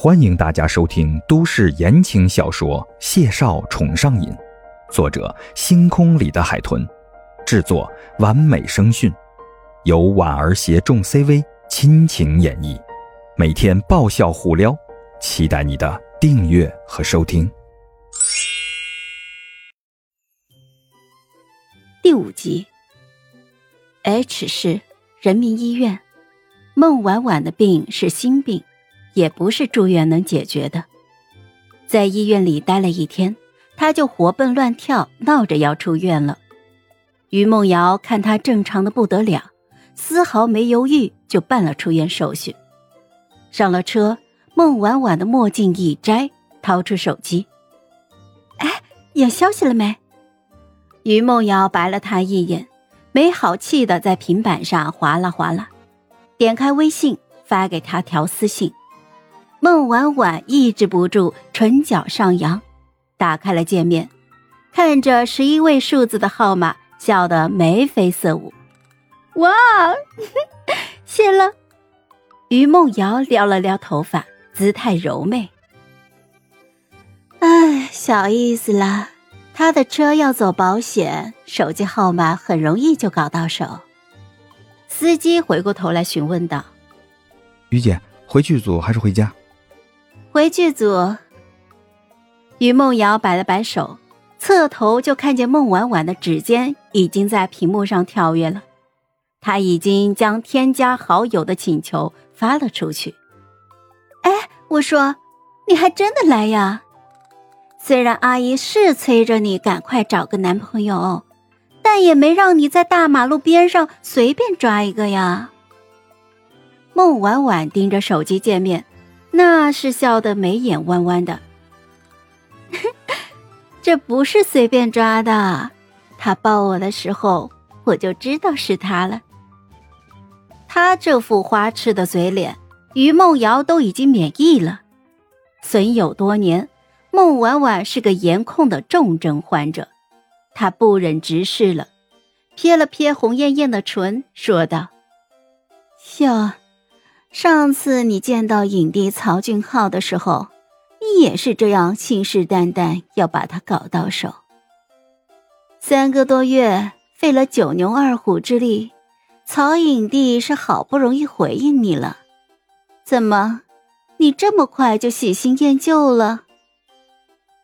欢迎大家收听都市言情小说《谢少宠上瘾》，作者：星空里的海豚，制作：完美声讯，由婉儿携众 CV 亲情演绎，每天爆笑互撩，期待你的订阅和收听。第五集，H 市人民医院，孟婉婉的病是心病。也不是住院能解决的，在医院里待了一天，他就活蹦乱跳，闹着要出院了。于梦瑶看他正常的不得了，丝毫没犹豫就办了出院手续。上了车，孟婉婉的墨镜一摘，掏出手机：“哎，有消息了没？”于梦瑶白了他一眼，没好气的在平板上划拉划拉，点开微信发给他条私信。孟婉婉抑制不住唇角上扬，打开了界面，看着十一位数字的号码，笑得眉飞色舞。哇，谢了。于梦瑶撩了撩头发，姿态柔媚。哎，小意思啦。他的车要走保险，手机号码很容易就搞到手。司机回过头来询问道：“于姐，回剧组还是回家？”回剧组，于梦瑶摆了摆手，侧头就看见孟婉婉的指尖已经在屏幕上跳跃了。他已经将添加好友的请求发了出去。哎，我说，你还真的来呀？虽然阿姨是催着你赶快找个男朋友，但也没让你在大马路边上随便抓一个呀。孟婉婉盯着手机界面。那是笑得眉眼弯弯的，这不是随便抓的。他抱我的时候，我就知道是他了。他这副花痴的嘴脸，于梦瑶都已经免疫了。损友多年，孟婉婉是个颜控的重症患者，她不忍直视了，撇了撇红艳艳的唇，说道：“笑。”上次你见到影帝曹俊浩的时候，你也是这样信誓旦旦要把他搞到手。三个多月费了九牛二虎之力，曹影帝是好不容易回应你了，怎么，你这么快就喜新厌旧了？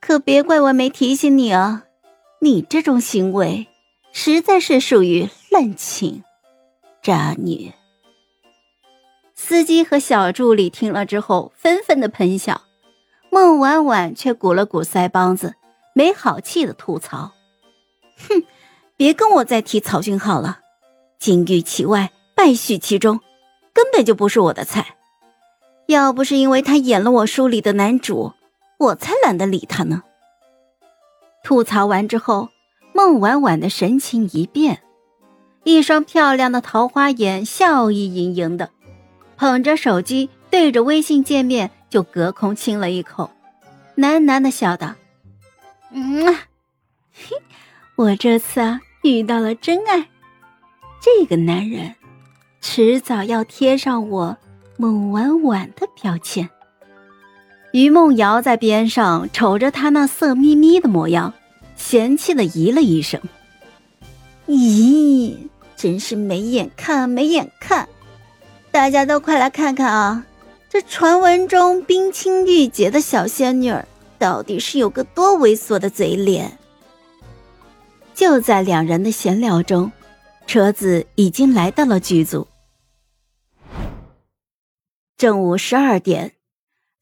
可别怪我没提醒你啊！你这种行为，实在是属于滥情，渣女。司机和小助理听了之后，纷纷的喷笑。孟婉婉却鼓了鼓腮帮子，没好气的吐槽：“哼，别跟我再提曹俊浩了，金玉其外，败絮其中，根本就不是我的菜。要不是因为他演了我书里的男主，我才懒得理他呢。”吐槽完之后，孟婉婉的神情一变，一双漂亮的桃花眼笑意盈盈的。捧着手机对着微信界面就隔空亲了一口，喃喃的笑道：“嗯，嘿，我这次啊遇到了真爱，这个男人迟早要贴上我孟婉婉的标签。”于梦瑶在边上瞅着他那色眯眯的模样，嫌弃的咦了一声：“咦，真是没眼看，没眼看。”大家都快来看看啊！这传闻中冰清玉洁的小仙女，到底是有个多猥琐的嘴脸？就在两人的闲聊中，车子已经来到了剧组。正午十二点，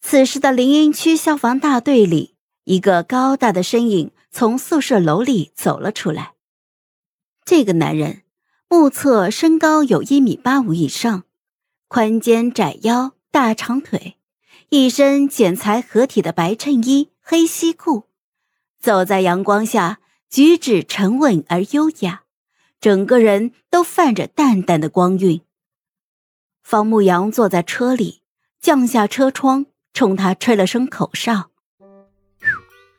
此时的林荫区消防大队里，一个高大的身影从宿舍楼里走了出来。这个男人目测身高有一米八五以上。宽肩窄腰，大长腿，一身剪裁合体的白衬衣、黑西裤，走在阳光下，举止沉稳而优雅，整个人都泛着淡淡的光晕。方牧阳坐在车里，降下车窗，冲他吹了声口哨：“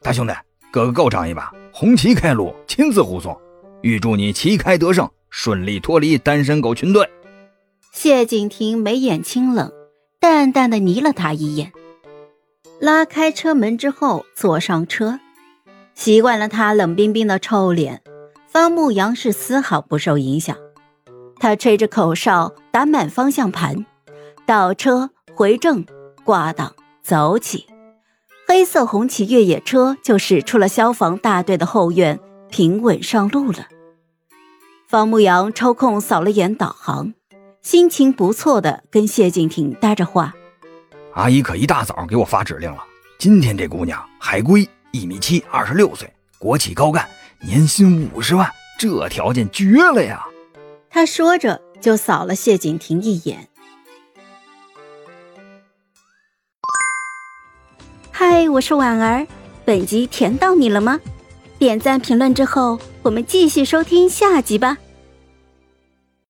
大兄弟，哥哥够仗义吧？红旗开路，亲自护送，预祝你旗开得胜，顺利脱离单身狗群队。”谢景亭眉眼清冷，淡淡的睨了他一眼。拉开车门之后，坐上车。习惯了他冷冰冰的臭脸，方牧阳是丝毫不受影响。他吹着口哨，打满方向盘，倒车、回正、挂档、走起。黑色红旗越野车就驶出了消防大队的后院，平稳上路了。方牧阳抽空扫了眼导航，心情不错的跟谢敬亭搭着话：“阿姨可一大早给我发指令了，今天这姑娘海归。”一米七，二十六岁，国企高干，年薪五十万，这条件绝了呀！他说着就扫了谢景亭一眼。嗨，我是婉儿，本集甜到你了吗？点赞评论之后，我们继续收听下集吧。